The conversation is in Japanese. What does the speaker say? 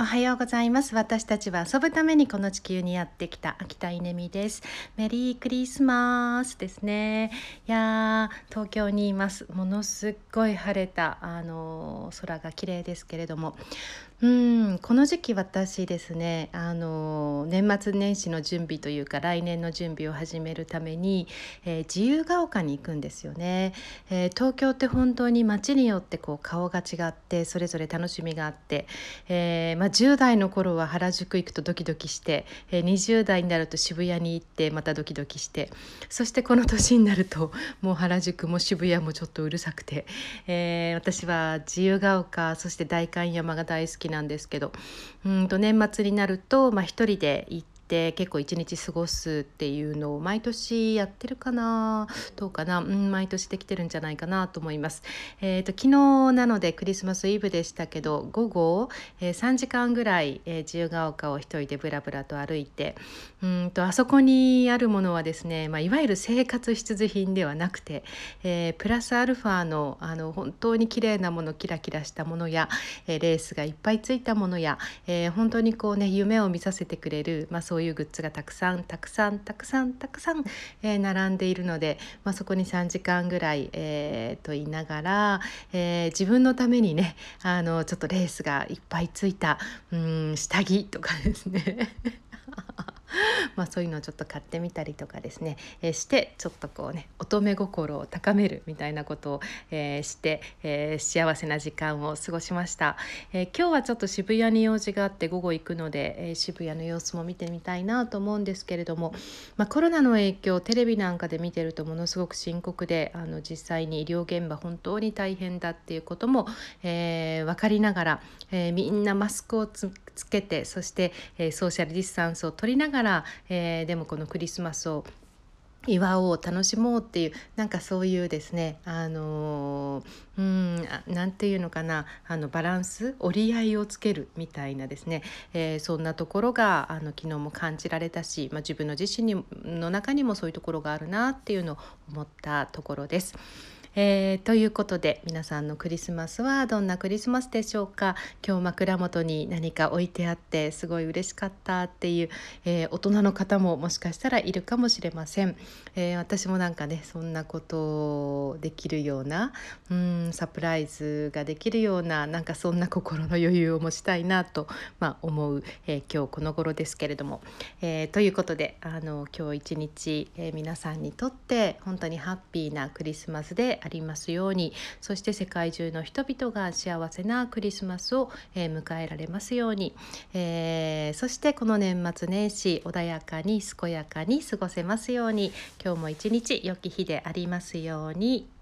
おはようございます。私たちは遊ぶためにこの地球にやってきた秋田稲美です。メリークリスマスですね。いや東京にいます。ものすっごい晴れたあの空が綺麗ですけれども。うんこの時期私ですねあの年末年始の準備というか来年の準備を始めるために、えー、自由が丘に行くんですよね、えー、東京って本当に街によってこう顔が違ってそれぞれ楽しみがあって、えー、まあ、10代の頃は原宿行くとドキドキして、え20代になると渋谷に行ってまたドキドキしてそしてこの年になるともう原宿も渋谷もちょっとうるさくて、え私は自由が丘そして代官山が大好きなんですけどうんと年末になると、まあ、一人で行って。て結構一日過ごすっていうのを毎年やってるかな？どうかな、うん、毎年できてるんじゃないかなと思います。えーと、昨日なのでクリスマスイブでしたけど午後、えー、3時間ぐらい、えー、自由が丘を一人でブラブラと歩いてうんとあそこにあるものはですね、まあ、いわゆる生活必需品ではなくて、えー、プラスアルファのあの本当に綺麗なものキラキラしたものや、えー、レースがいっぱいついたものや、えー、本当にこうね夢を見させてくれる、まあ、そうそういうグッズがたくさんたくさんたくさんたくさん、えー、並んでいるので、まあ、そこに3時間ぐらい、えー、と言いながら、えー、自分のためにねあのちょっとレースがいっぱいついたうん下着とかですね。まあ、そういうのをちょっと買ってみたりとかですね、えー、してちょっとこうね乙女心を高めるみたいなことを、えー、して、えー、幸せな時間を過ごしました、え今日はちょっと渋谷に用事があって午後行くので、え渋谷の様子も見てみたいなと思うんですけれども、まあ、コロナの影響テレビなんかで見てるとものすごく深刻であの実際に医療現場本当に大変だっていうことも、え分かりながら、えみんなマスクをつけてそして、えソーシャルディスタンスを取りながら、えー、でもこのクリスマスを祝おう楽しもうっていうなんかそういうですねあのうんなんていうのかなあのバランス折り合いをつけるみたいなですね、えー、そんなところがあの昨日も感じられたし、まあ、自分の自身にの中にもそういうところがあるなっていうのを思ったところです。えー、ということで皆さんのクリスマスはどんなクリスマスでしょうか？今日枕元に何か置いてあってすごい嬉しかったっていう、えー、大人の方ももしかしたらいるかもしれません、えー、私もなんかねそんなことできるようなうんサプライズができるようななんかそんな心の余裕を持ちたいなと、まあ、思う、え今日この頃ですけれども、えということであの今日一日、え皆さんにとって本当にハッピーなクリスマスでありますように。そして世界中の人々が幸せなクリスマスを、えー、迎えられますように、えー、そしてこの年末年始穏やかに健やかに過ごせますように。今日も一日良き日でありますように。